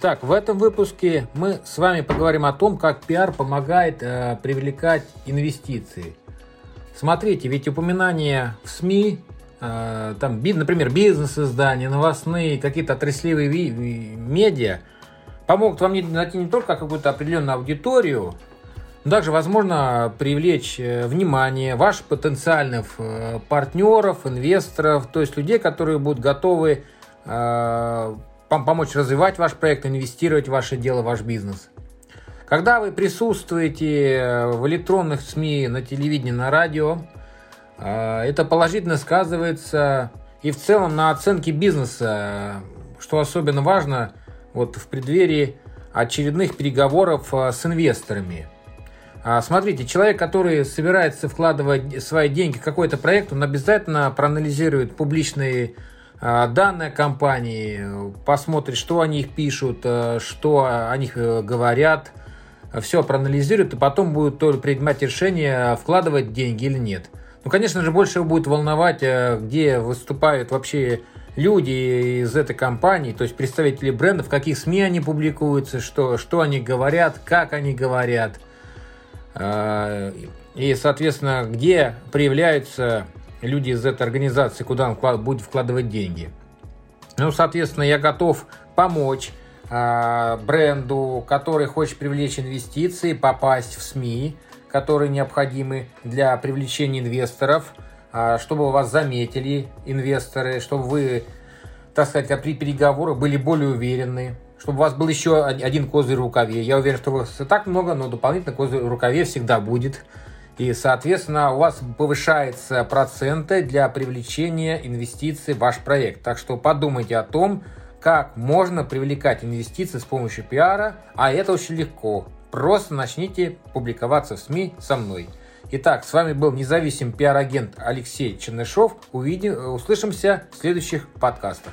Итак, в этом выпуске мы с вами поговорим о том, как пиар помогает э, привлекать инвестиции. Смотрите, ведь упоминания в СМИ, э, там, например, бизнес-издания, новостные, какие-то отраслевые медиа, помогут вам найти не только какую-то определенную аудиторию, но также, возможно, привлечь э, внимание ваших потенциальных э, партнеров, инвесторов, то есть людей, которые будут готовы э, помочь развивать ваш проект, инвестировать в ваше дело, ваш бизнес. Когда вы присутствуете э, в электронных СМИ, на телевидении, на радио, э, это положительно сказывается и в целом на оценке бизнеса, что особенно важно вот в преддверии очередных переговоров э, с инвесторами. А, смотрите, человек, который собирается вкладывать свои деньги в какой-то проект, он обязательно проанализирует публичные данные компании, посмотрит, что о них пишут, э, что о них э, говорят, все проанализирует, и потом будет только принимать решение, вкладывать деньги или нет. Ну, конечно же, больше будет волновать, э, где выступают вообще люди из этой компании, то есть представители брендов, в каких СМИ они публикуются, что, что они говорят, как они говорят. И, соответственно, где проявляются люди из этой организации, куда он будет вкладывать деньги. Ну, соответственно, я готов помочь э, бренду, который хочет привлечь инвестиции, попасть в СМИ, которые необходимы для привлечения инвесторов, э, чтобы вас заметили инвесторы, чтобы вы, так сказать, при переговорах были более уверены, чтобы у вас был еще один козырь в рукаве. Я уверен, что у вас и так много, но дополнительно козырь в рукаве всегда будет. И, соответственно, у вас повышается проценты для привлечения инвестиций в ваш проект. Так что подумайте о том, как можно привлекать инвестиции с помощью пиара, а это очень легко. Просто начните публиковаться в СМИ со мной. Итак, с вами был независимый пиар-агент Алексей Чернышов. Увидим, услышимся в следующих подкастах.